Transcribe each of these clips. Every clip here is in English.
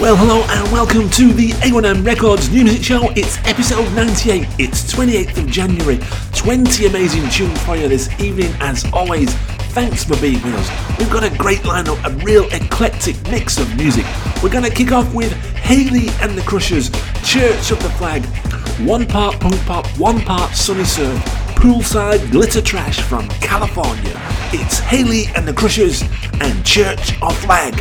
Well, hello and welcome to the A1M Records New Music Show. It's episode 98. It's 28th of January. 20 amazing tunes for you this evening, as always. Thanks for being with us. We've got a great lineup, a real eclectic mix of music. We're going to kick off with Hayley and the Crushers, Church of the Flag. One part punk pop, one part sunny surf, poolside glitter trash from California. It's Hayley and the Crushers and Church of Flag.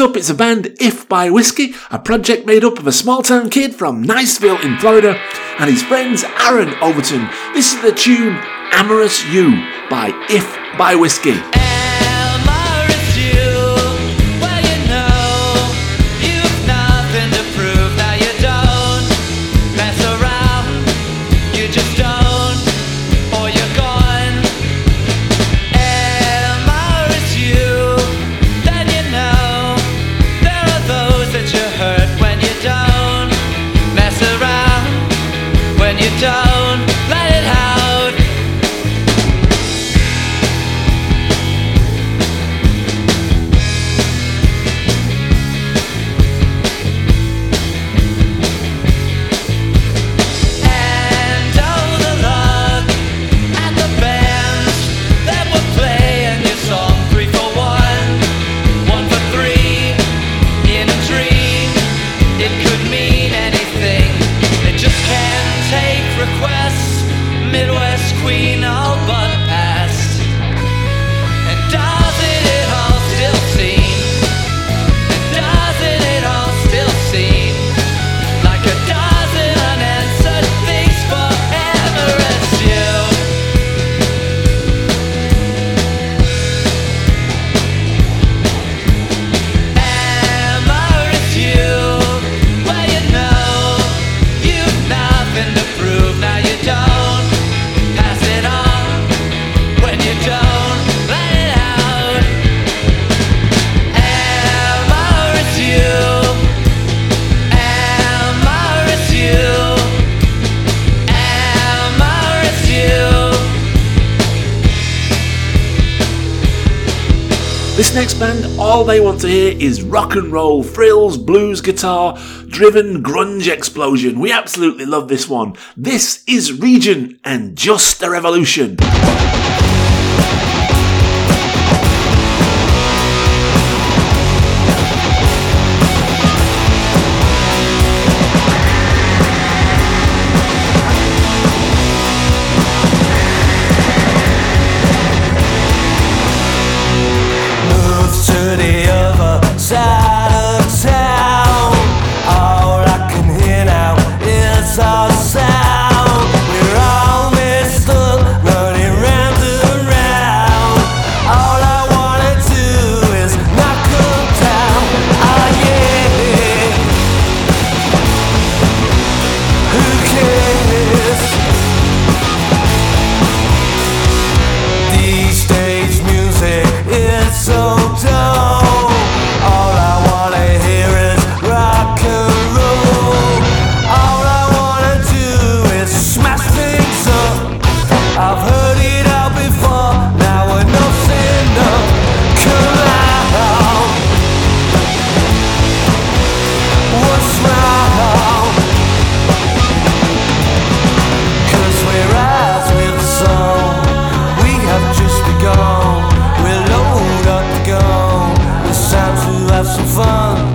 Up, it's a band If by Whiskey, a project made up of a small town kid from Niceville in Florida and his friends Aaron Overton. This is the tune Amorous You by If by Whiskey. They want to hear is rock and roll, frills, blues, guitar, driven grunge explosion. We absolutely love this one. This is Regent and Just a Revolution. braço vão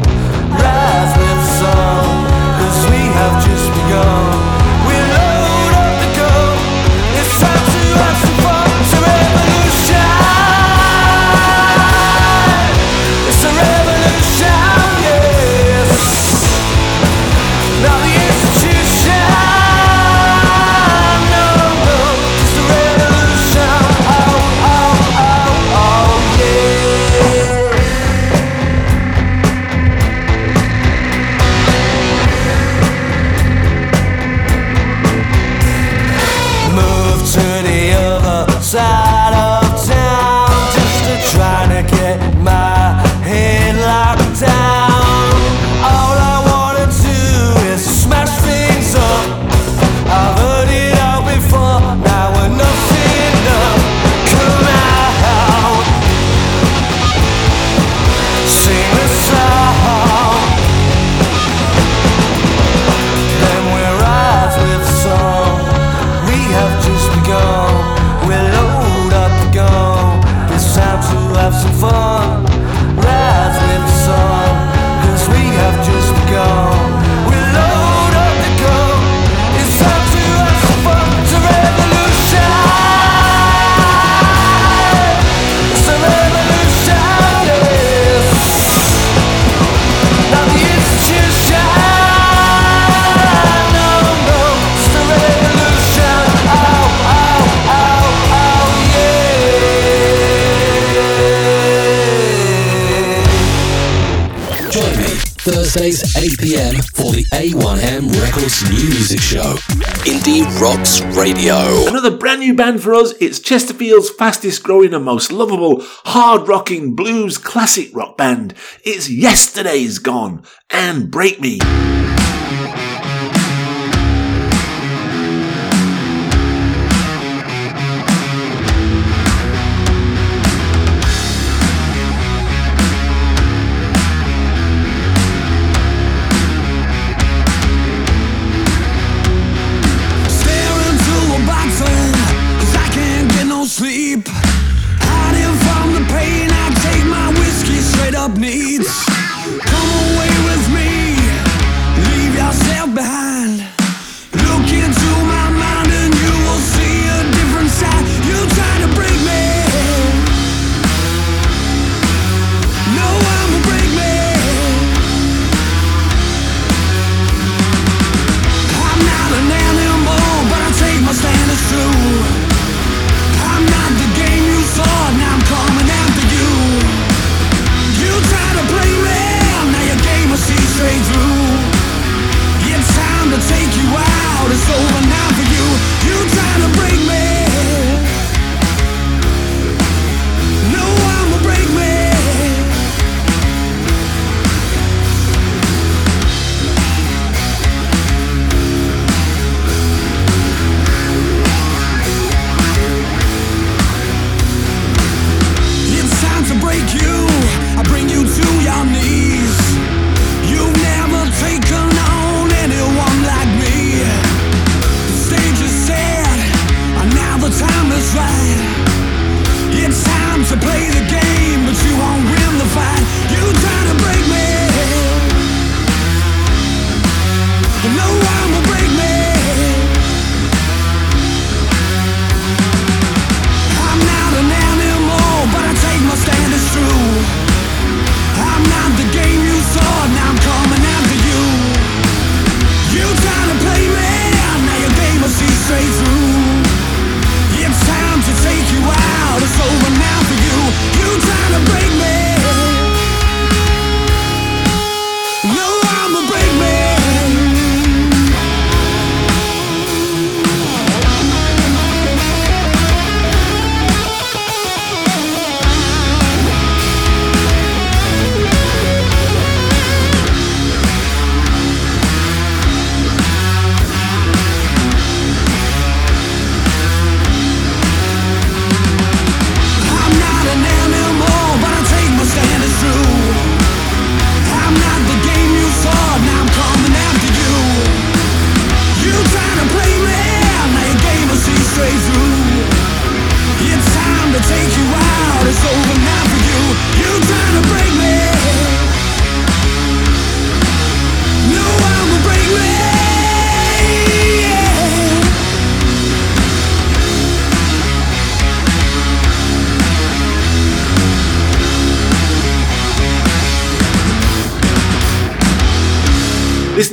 Thursdays 8 pm for the A1M Records New Music Show. Indie Rocks Radio. Another brand new band for us. It's Chesterfield's fastest growing and most lovable hard rocking blues classic rock band. It's Yesterday's Gone and Break Me.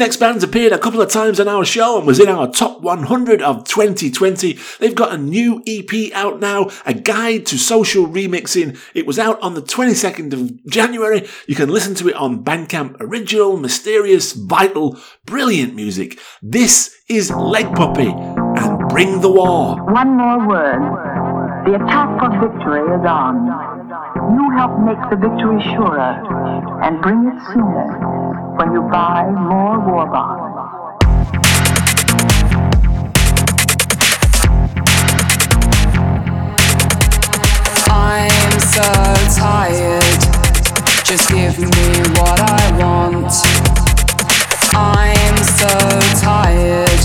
Next band's appeared a couple of times on our show and was in our top 100 of 2020. They've got a new EP out now, a guide to social remixing. It was out on the 22nd of January. You can listen to it on Bandcamp. Original, mysterious, vital, brilliant music. This is Leg Puppy and Bring the War. One more word. The attack of victory is on. Help make the victory surer and bring it sooner when you buy more war bonds. I'm so tired. Just give me what I want. I'm so tired.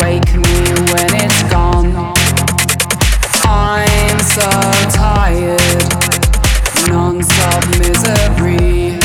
Wake me when it's gone. I'm so tired. Non-stop misery.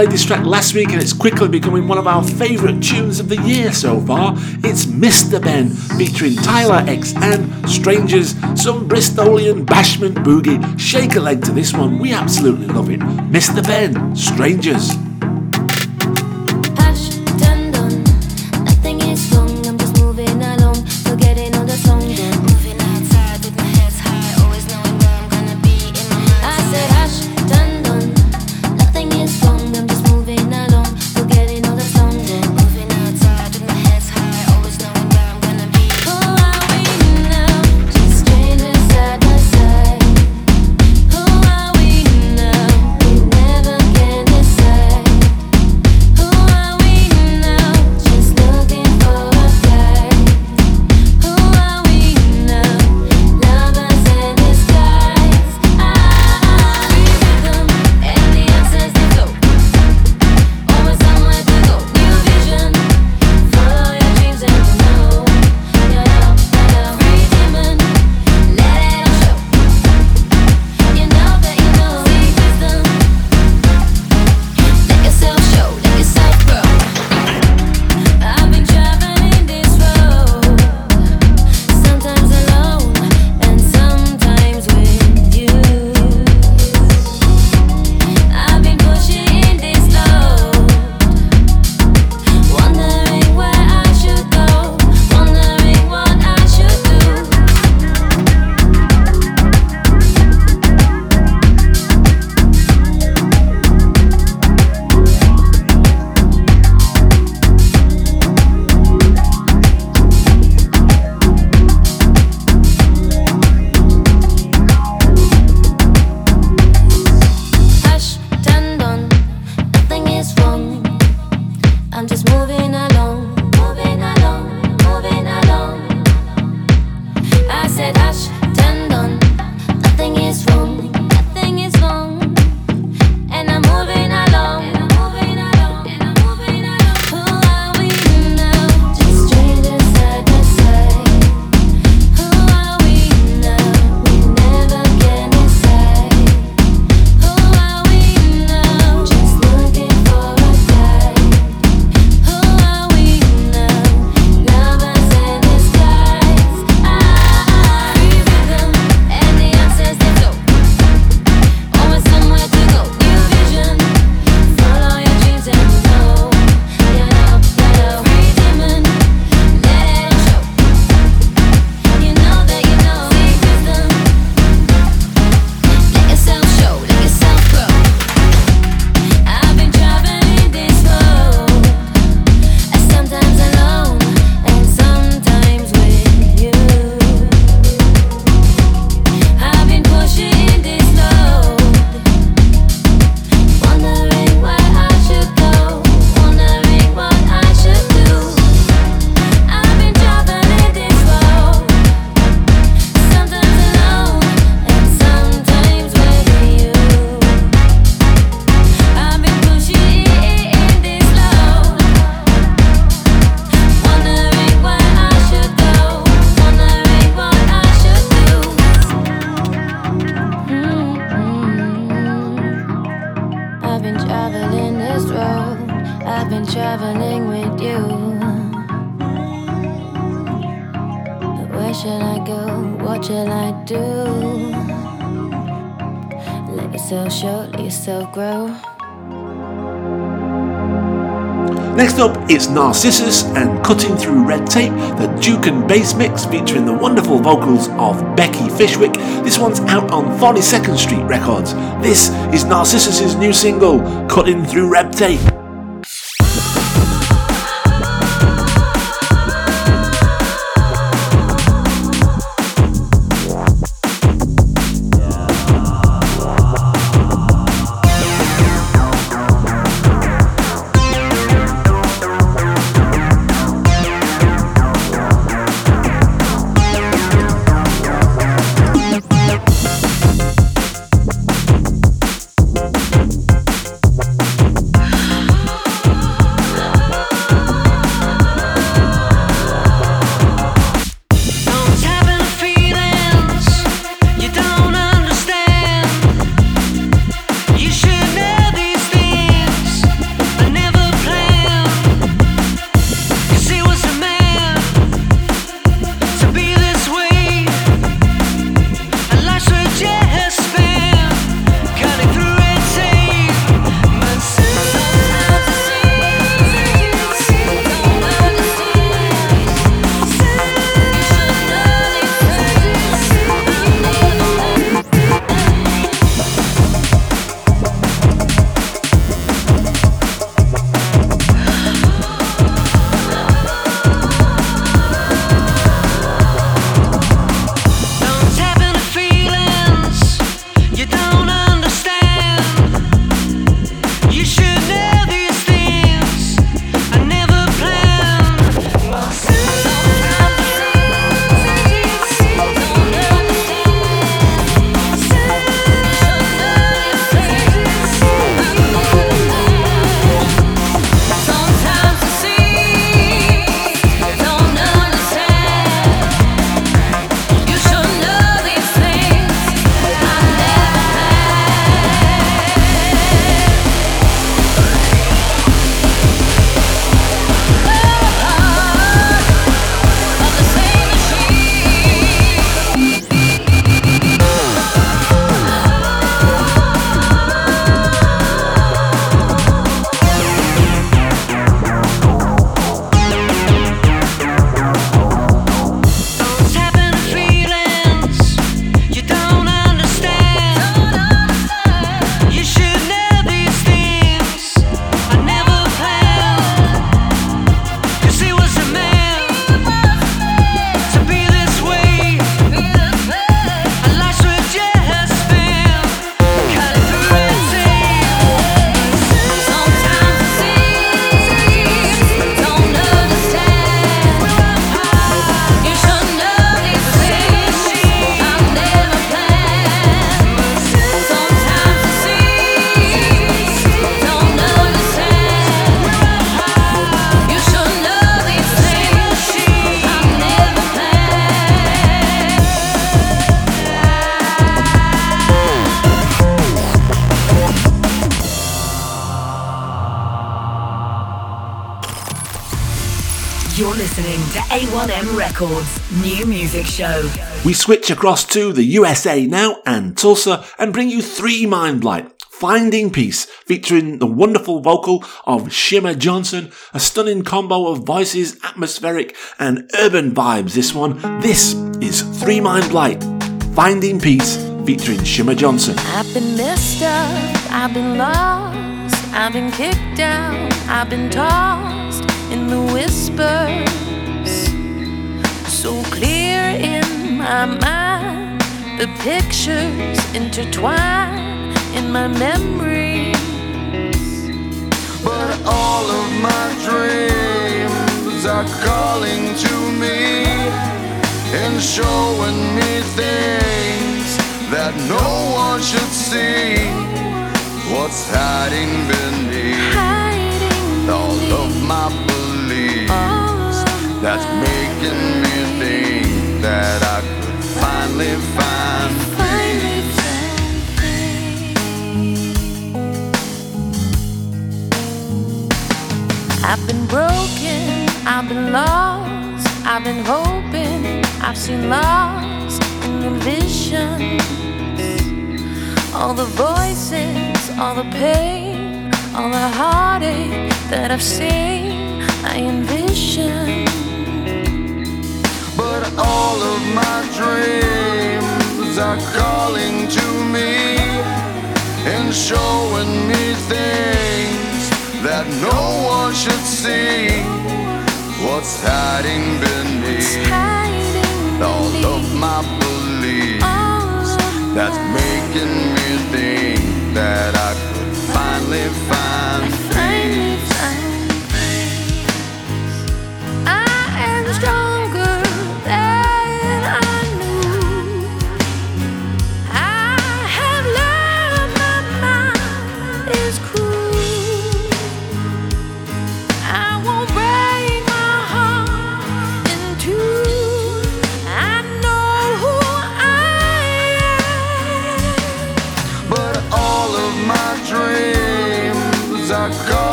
Played this track last week and it's quickly becoming one of our favourite tunes of the year so far. It's Mr. Benn featuring Tyler X and Strangers, some Bristolian bashment boogie. Shake a leg to this one, we absolutely love it. Mr. Benn, Strangers. It's Narcissus and Cutting Through Red Tape, the Duke and Bass mix featuring the wonderful vocals of Becky Fishwick. This one's out on 42nd Street Records. This is Narcissus's new single, Cutting Through Red Tape. Records new music show. We switch across to the USA now and Tulsa and bring you three Mind Blight. Finding Peace, featuring the wonderful vocal of Shimmer Johnson, a stunning combo of voices, atmospheric and urban vibes. This one, this is Three Mind Blight. Finding Peace, featuring Shimmer Johnson. I've been messed up, I've been lost, I've been kicked down, I've been tossed in the whispers so clear in my mind. The pictures intertwine in my memories. But all of my dreams are calling to me and showing me things that no one should see. What's hiding beneath, Hiding all beneath of my beliefs all that's making me think that I could finally find peace. I've been broken, I've been lost, I've been hoping, I've seen lost in the vision. All the voices, all the pain, all the heartache that I've seen, I envision. All of my dreams are calling to me and showing me things that no one should see. What's hiding beneath? Hiding all of my beliefs oh. that's making me think that I could finally find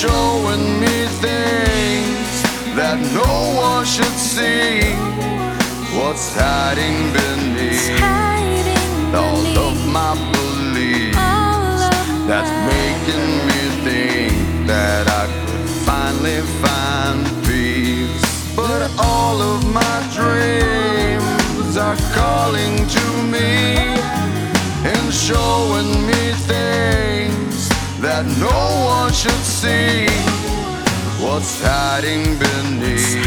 showing me things that no one should see. What's hiding beneath all of my beliefs that's making me think that I could finally find peace. But all of my dreams are calling to me and showing me things that no one should see. What's hiding beneath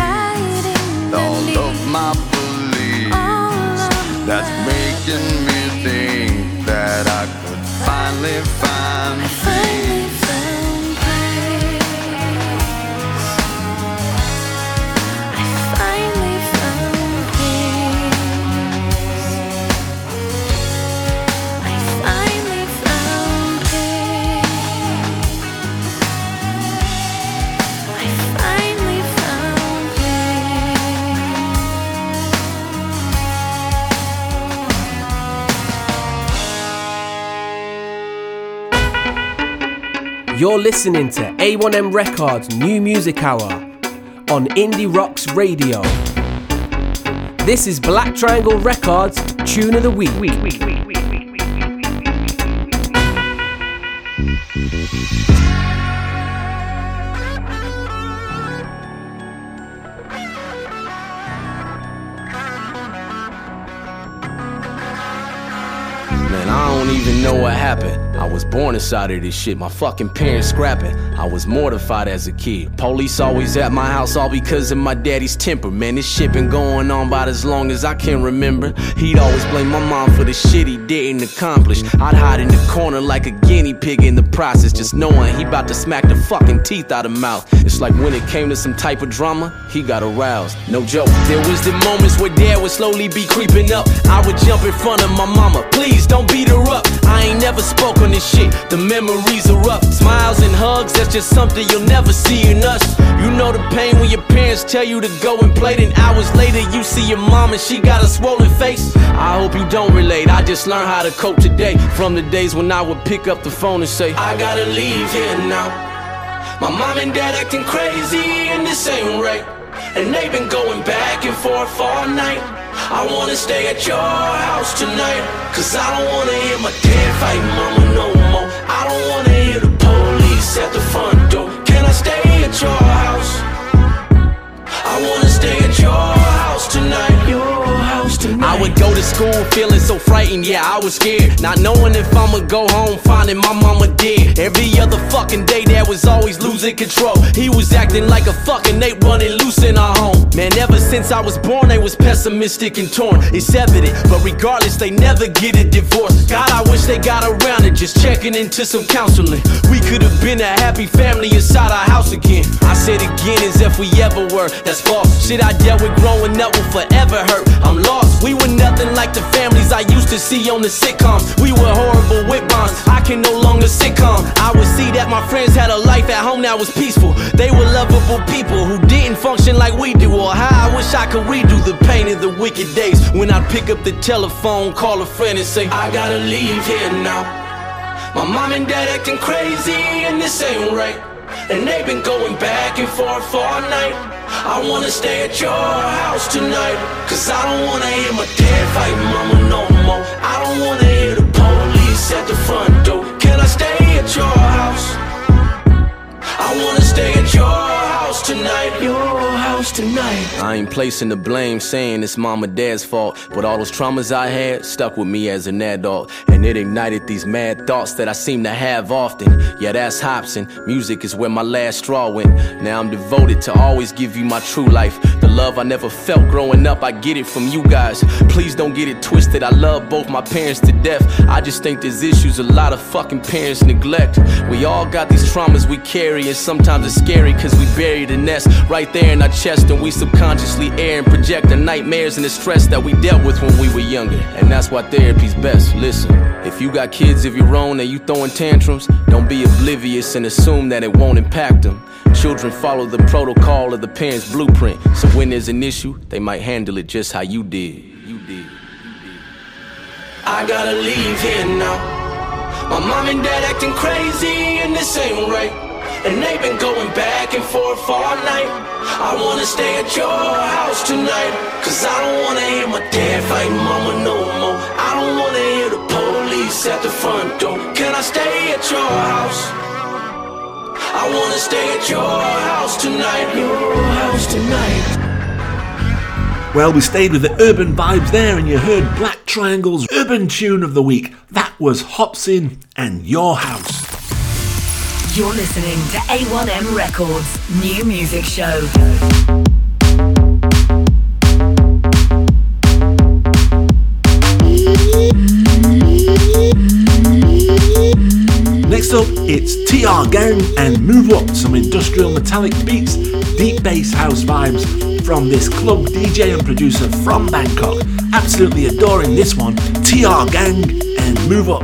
all of my beliefs that's making me think that I could finally find peace. You're listening to A1M Records New Music Hour on Indie Rocks Radio. This is Black Triangle Records Tune of the Week. Man, I don't even know what happened. I was born inside of this shit. My fucking parents scrapping. I was mortified as a kid. Police always at my house, all because of my daddy's temper. Man, this shit been going on about as long as I can remember. He'd always blame my mom for the shit he didn't accomplish. I'd hide in the corner like a guinea pig in the process, just knowing he about to smack the fucking teeth out of mouth. It's like when it came to some type of drama, he got aroused. No joke. There was the moments where dad would slowly be creeping up. I would jump in front of my mama. Please don't beat her up. I ain't never spoke this shit. The memories are up. Smiles and hugs, that's just something you'll never see in us. You know the pain when your parents tell you to go and play, then hours later you see your mom and she got a swollen face. I hope you don't relate. I just learned how to cope today from the days when I would pick up the phone and say, I gotta leave here now. My mom and dad acting crazy and this ain't right. And they've been going back and forth all night. I wanna stay at your house tonight. Cause I don't wanna hear my dad fight mama no more. I don't wanna hear the police at the front door. Can I stay at your house? I wanna stay at your school feeling so frightened, yeah, I was scared. Not knowing if I'ma go home, finding my mama dead. Every other fucking day, dad was always losing control. He was acting like a fucking ape running loose in our home. Man, ever since I was born, they was pessimistic and torn. It's evident, but regardless, they never get a divorce. God, I wish they got around it, just checking into some counseling. We could have been a happy family inside our house again. I said again as if we ever were. That's false. Shit I dealt with growing up will forever hurt. I'm lost. We were nothing like the families I used to see on the sitcoms. We were horrible with bonds. I can no longer sitcom. I would see that my friends had a life at home that was peaceful. They were lovable people who didn't function like we do. Or how I wish I could redo the pain of the wicked days when I'd pick up the telephone, call a friend, and say, I gotta leave here now. My mom and dad acting crazy, and this ain't right. And they've been going back and forth all night. I wanna stay at your house tonight. Cause I don't wanna hear my dad fight mama no more. I don't wanna hear the police at the front door. Can I stay at your house? I wanna stay at your house tonight. Your house tonight. I ain't placing the blame, saying it's mom or dad's fault. But all those traumas I had stuck with me as an adult. And it ignited these mad thoughts that I seem to have often. Yeah, that's Hopsin. Music is where my last straw went. Now I'm devoted to always give you my true life. The love I never felt growing up, I get it from you guys. Please don't get it twisted. I love both my parents to death. I just think there's issues a lot of fucking parents neglect. We all got these traumas we carry, and sometimes it's scary cause we bury the nest right there in our chest, and we subconsciously air and project the nightmares and the stress that we dealt with when we were younger. And that's why therapy's best. Listen, if you got kids of your own and you throwing tantrums, don't be oblivious and assume that it won't impact them. Children follow the protocol of the parents' blueprint, so when there's an issue, they might handle it just how you did. You did. I gotta leave here now. My mom and dad acting crazy, and this ain't right. And they've been going back and forth all night. I wanna stay at your house tonight. Cause I don't wanna hear my dad fight mama no more. I don't wanna hear the police at the front door. Can I stay at your house? I wanna stay at your house tonight. Your house tonight. Well, we stayed with the urban vibes there, and you heard Black Triangle's urban tune of the week. That was Hopsin and Your House. You're listening to A1M Records New Music Show. Next up, it's TR Gang and Move Up, some industrial metallic beats, deep bass house vibes from this club DJ and producer from Bangkok. Absolutely adoring this one, TR Gang and Move Up.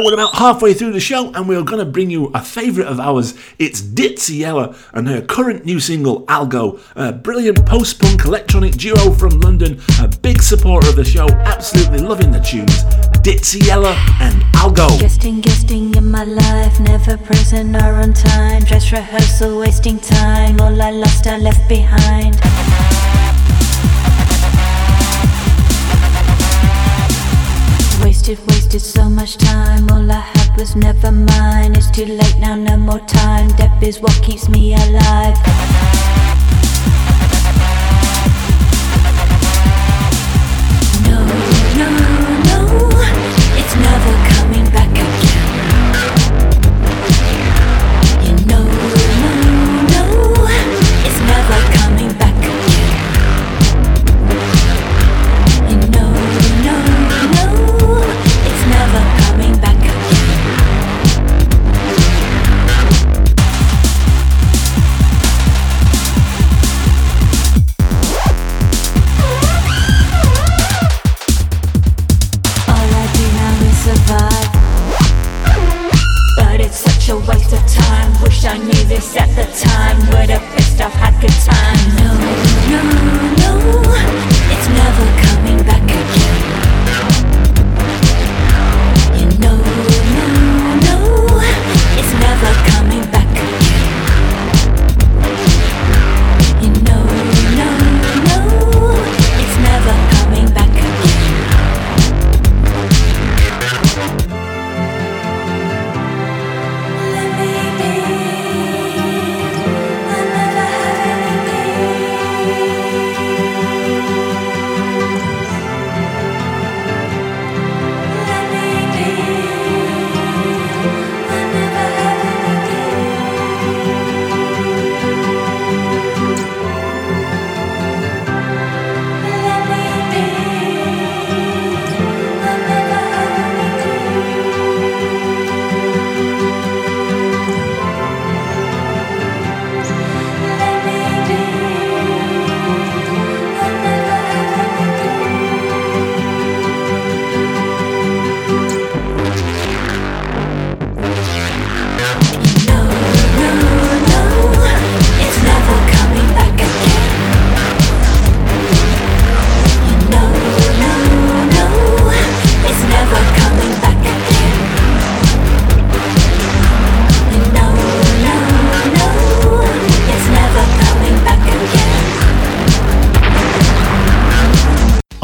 We're about halfway through the show, and we're going to bring you a favourite of ours. It's Ditsea Yella and her current new single, Algo. A brilliant post punk electronic duo from London, a big supporter of the show, absolutely loving the tunes. Ditsea Yella and Algo. Guesting, guesting in my life, never present or on time. Dress rehearsal, wasting time. All I lost, I left behind. Wasted, wasted so much time. All I had was never mine. It's too late now, no more time. Death is what keeps me alive.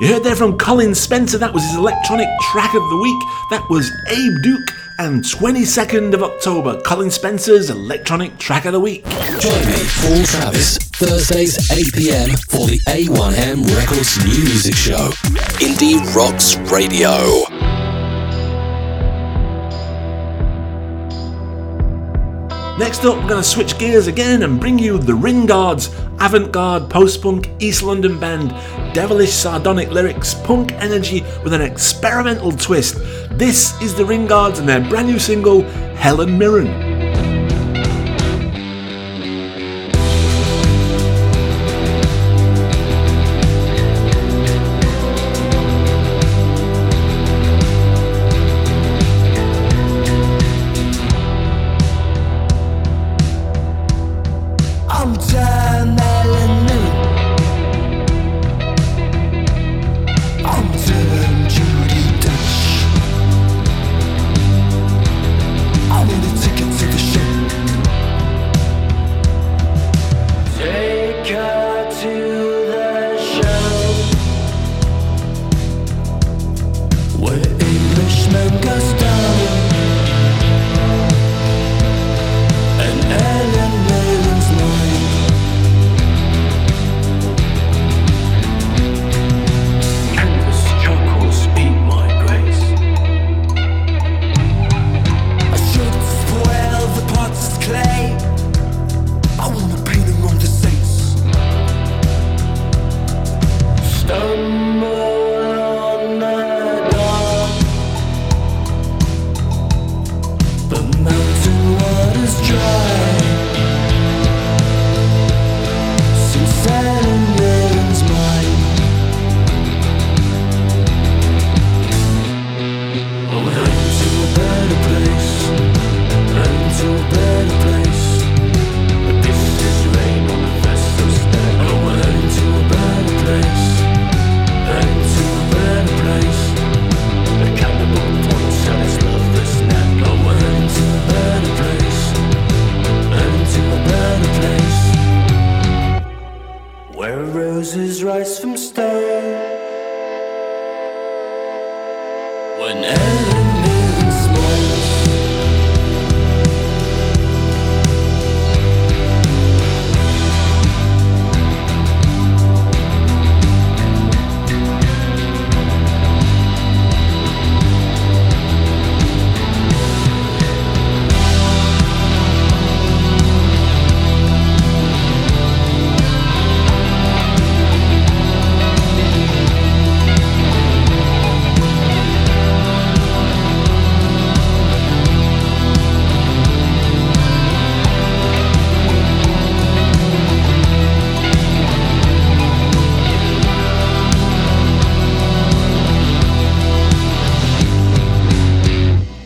You heard there from Colin Spencer, that was his electronic track of the week. That was Abe Duque and 22nd of October, Colin Spencer's electronic track of the week. Join me, Paul Travis, Thursdays 8pm for the A1M Records New Music Show. Indie Rocks Radio. Next up, we're going to switch gears again and bring you the Ringards, avant garde post punk East London band, devilish sardonic lyrics, punk energy with an experimental twist. This is the Ringards and their brand new single, Helen Mirren.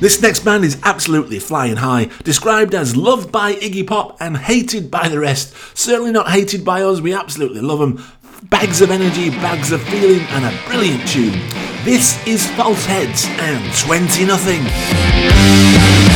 This next band is absolutely flying high, described as loved by Iggy Pop and hated by the rest. Certainly not hated by us, we absolutely love them. Bags of energy, bags of feeling, and a brilliant tune. This is False Heads and 20 Nothing.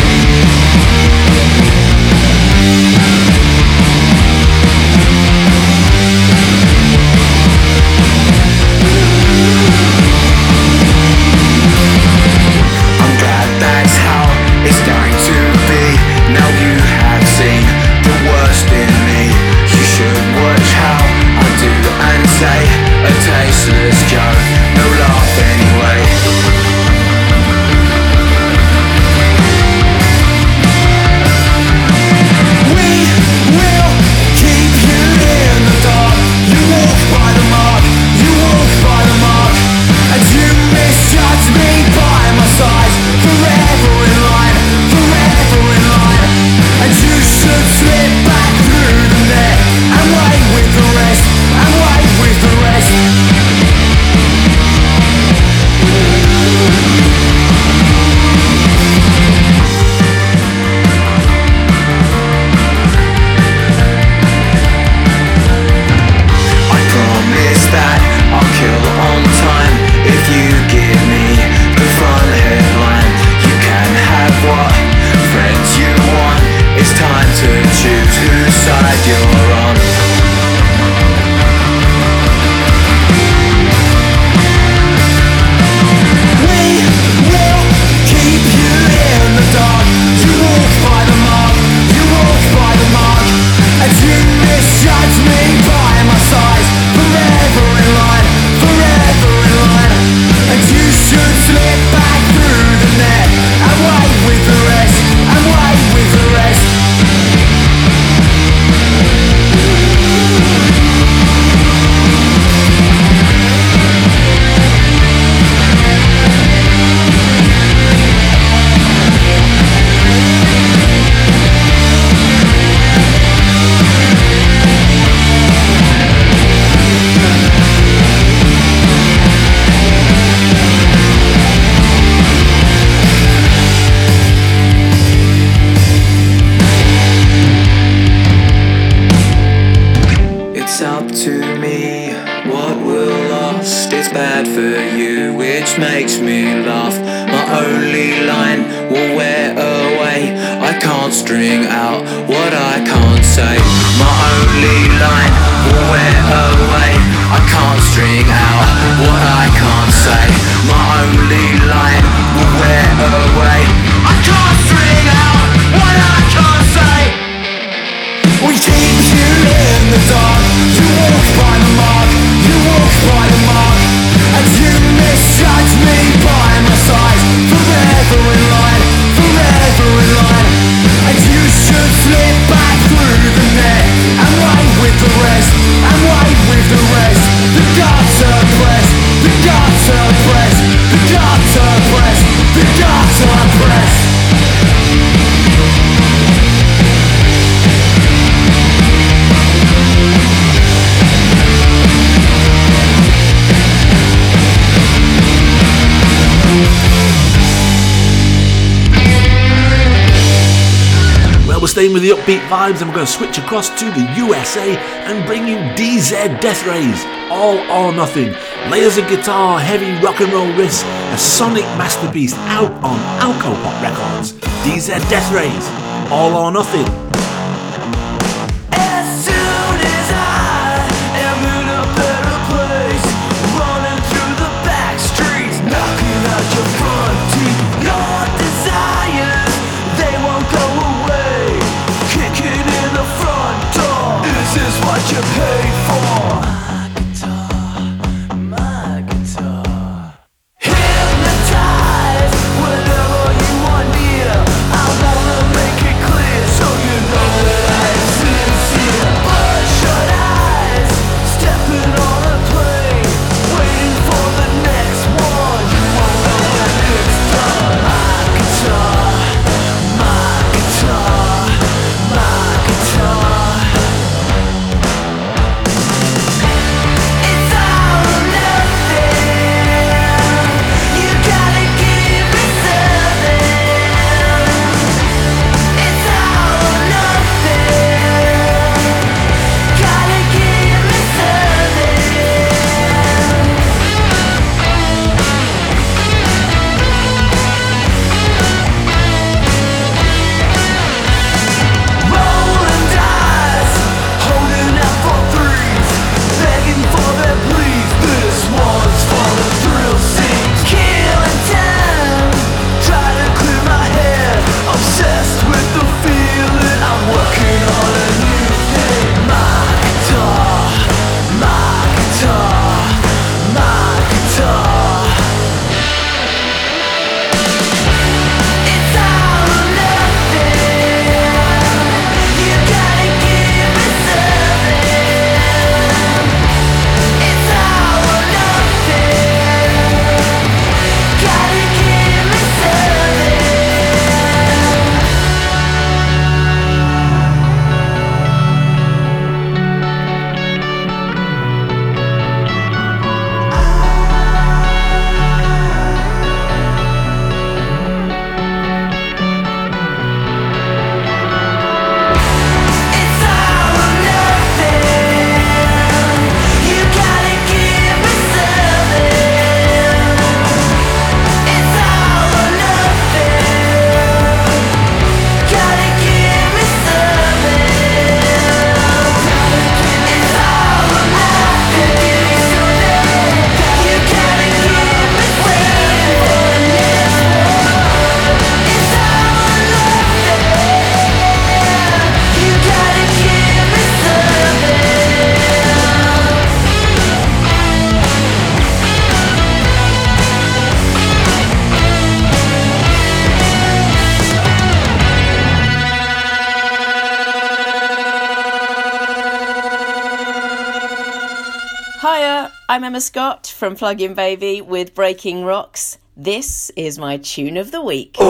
staying with the upbeat vibes, and we're going to switch across to the USA and bring you DZ Deathrays, All or Nothing. Layers of guitar, heavy rock and roll riffs, a sonic masterpiece out on Alcopop Records. DZ Deathrays, All or Nothing. Scott from Pluggin' Baby with Breaking Rocks. This is my tune of the week. I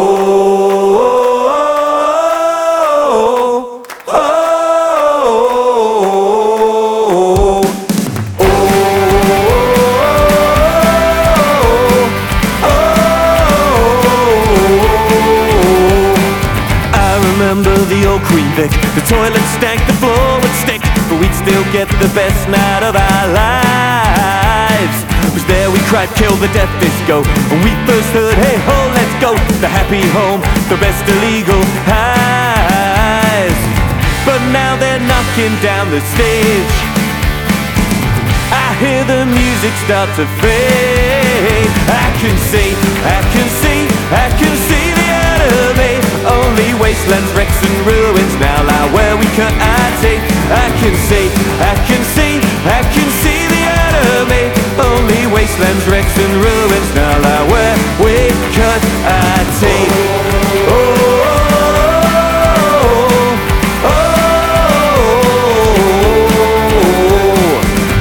remember the old Queen Vic. The toilet stank, the floor would stink, but we'd still get the best night of our lives. Was there we cried, kill the death disco, and we first heard, hey ho, let's go. The happy home, the best illegal highs. But now they're knocking down the stage. I hear the music start to fade. I can see, I can see, I can see the enemy. Only wastelands, wrecks and ruins now lie where we cut our teeth. I can see, I can see, I can see enemy. Only wastelands, wrecks and ruins. Now lie where we cut teeth. Oh,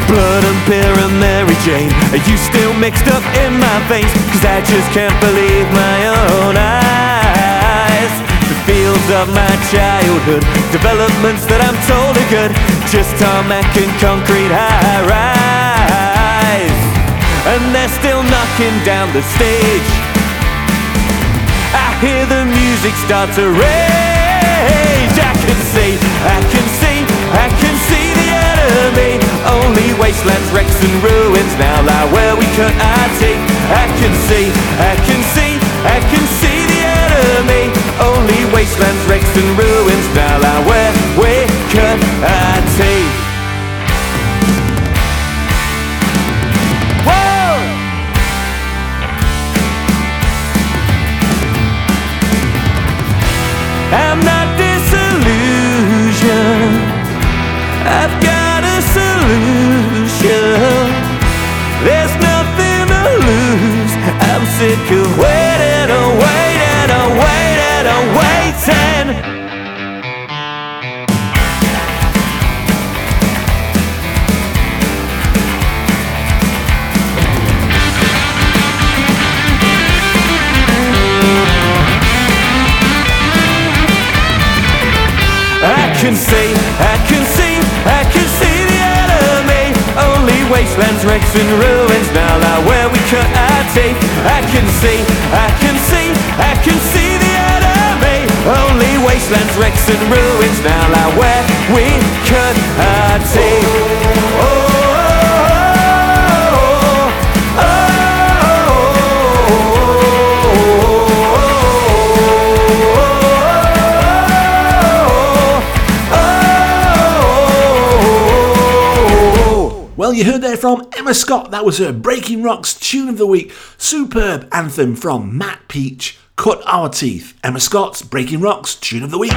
Blood and beer and Mary Jane. Are you still mixed up in my veins? Cause I just can't believe my own eyes. The fields of my childhood. Developments that I'm told are good. Just tarmac and concrete high rise And they're still knocking down the stage. I hear the music start to rage. I can see, I can see, I can see the enemy. Only wastelands, wrecks and ruins now lie where we cut our teeth I can see, I can see, I can see the enemy. Only wastelands, wrecks and ruins now lie where we cut our teeth I'm not disillusioned. I've got a solution. There's nothing to lose. I'm sick of waiting and waiting waiting waiting. Can see, I can see, I can see the enemy. Only wastelands, wrecks and ruins now lie where we cut our teeth. I can see, I can see, I can see the enemy. Only wastelands, wrecks and ruins now lie where we cut our teeth. Oh, Well, you heard there from Emma Scott. That was her Breaking Rocks Tune of the Week. Superb anthem from Matt Peach. Cut Our Teeth. Emma Scott's Breaking Rocks Tune of the Week.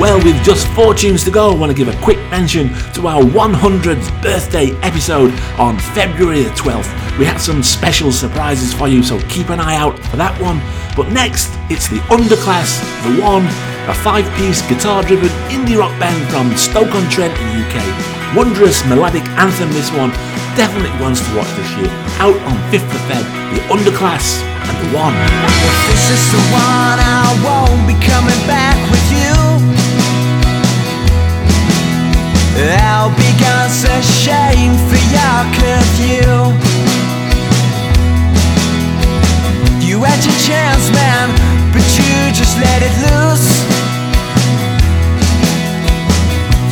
Well, with just four tunes to go, I want to give a quick mention to our 100th birthday episode on February the 12th. We had some special surprises for you, so keep an eye out for that one. But next, it's the Underclass, The One, a five piece guitar driven indie rock band from Stoke-on-Trent in the UK. Wondrous melodic anthem, this one. Definitely ones to watch this year. Out on 5th of Feb, The Underclass and The One. If this is the one, I won't be coming back I'll be so shame for your curfew. You had your chance, man, but you just let it loose.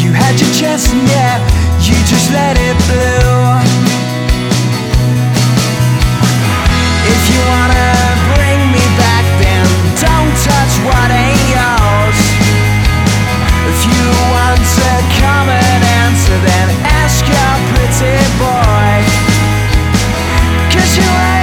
You had your chance, and yeah, you just let it blow. If you wanna bring me back, then don't touch what ain't yours want answer, then ask your pretty boy. Cause you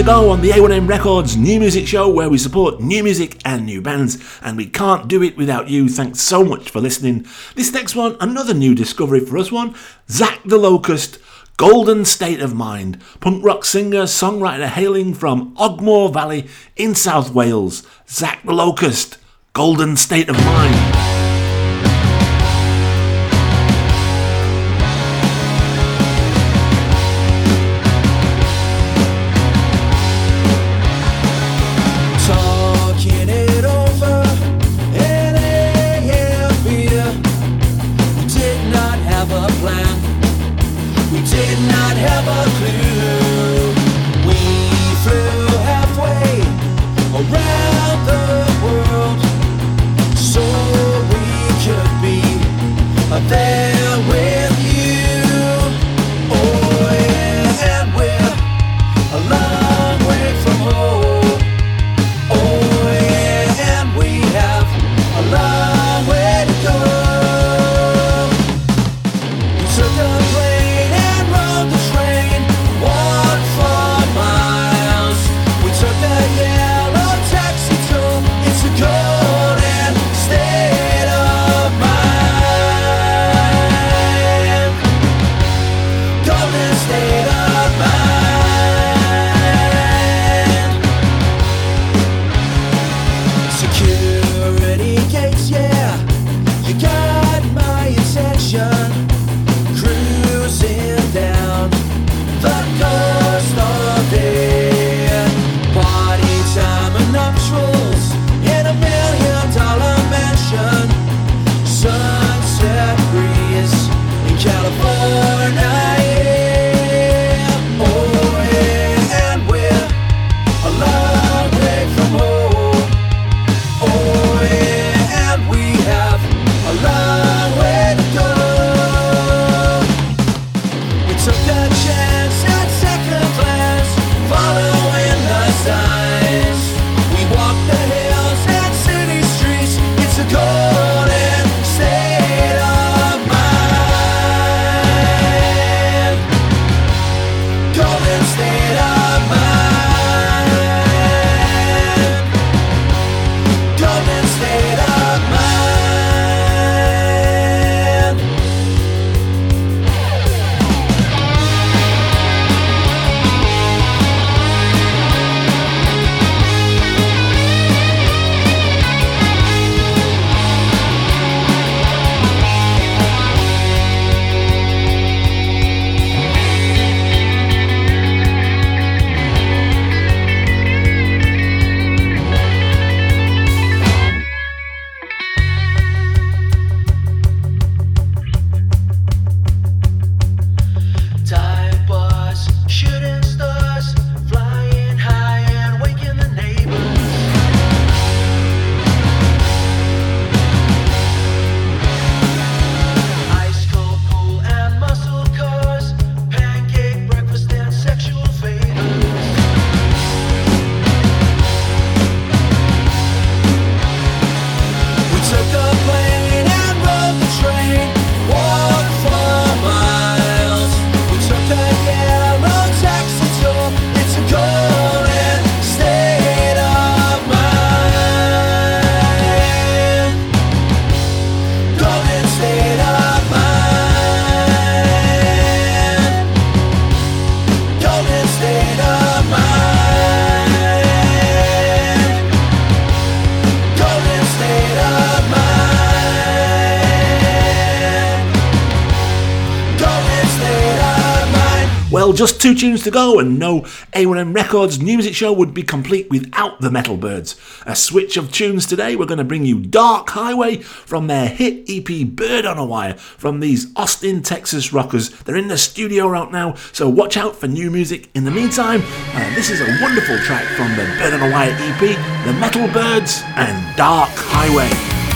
to go on the A1M Records new music show where we support new music and new bands, and we can't do it without you. Thanks so much for listening. This next one, another new discovery for us one Zacthelocust. Golden State of Mind, punk rock singer, songwriter hailing from Ogmore Valley in South Wales, Zacthelocust, Golden State of Mind. Just two tunes to go, and no A1M Records new music show would be complete without the Metal Byrds. A switch of tunes today, we're going to bring you Dark Highway from their hit EP Bird on a Wire from these Austin, Texas rockers. They're in the studio right now, so watch out for new music. In the meantime, uh, this is a wonderful track from the Bird on a Wire EP, The Metal Byrds and Dark Highway.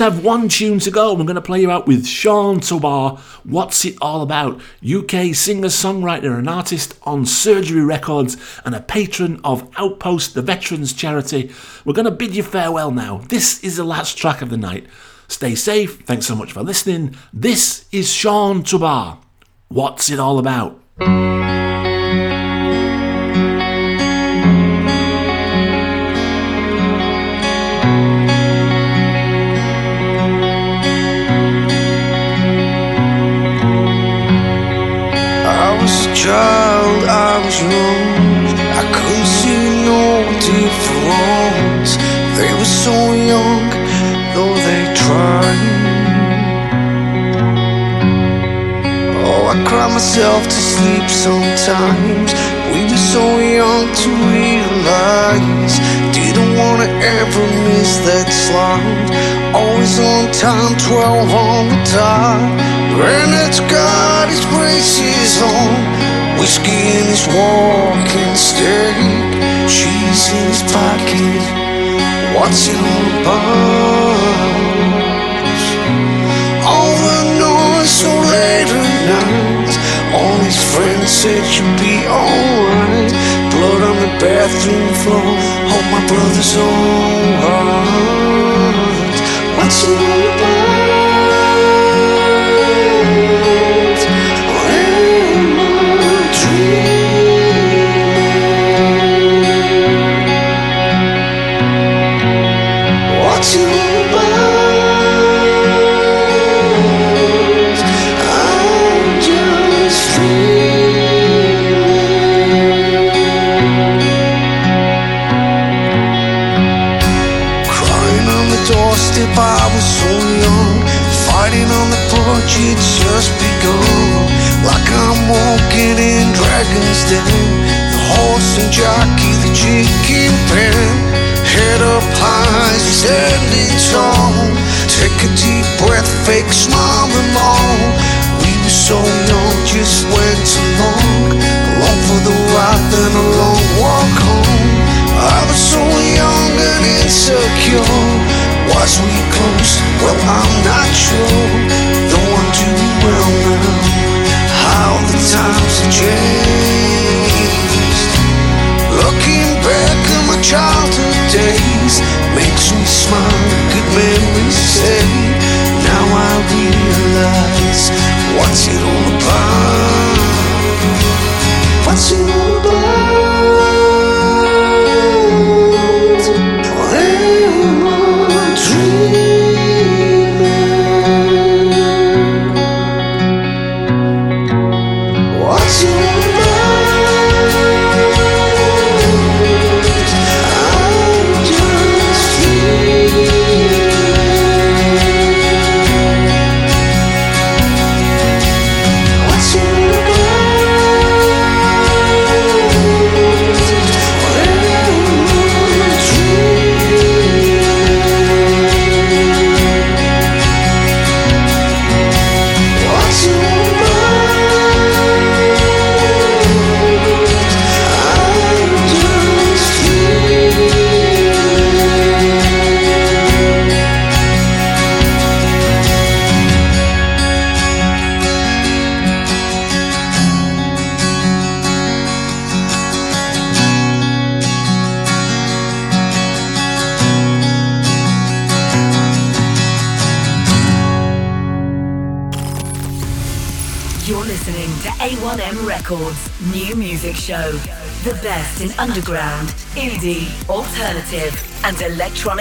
Just have one tune to go, we're going to play you out with Shaun Tobar. What's it all about? UK singer, songwriter, and artist on Surgery Records, and a patron of Outpost, the Veterans Charity. We're going to bid you farewell now. This is the last track of the night. Stay safe. Thanks so much for listening. This is Shaun Tobar. What's it all about? Child, I was young. I couldn't see no difference. They were so young, though they tried. Oh, I cry myself to sleep sometimes. We were so young to realize. Didn't wanna ever miss that slide. Always on time, 12 on the dot. Granite's got his braces on. Whiskey in his walking stick. Cheese in his pocket. What's it all about? All the noise so late at night. All his friends said you'd be alright. Blood on the bathroom floor. Hope my brother's alright. What's it all about? Dragon's The horse and jockey, the chicken pen. Head up high, standing tall. Take a deep breath, fake smile them all. We were so young, just went along. Along for the ride, then a long walk home. I was so young and insecure. Was we close? Well, I'm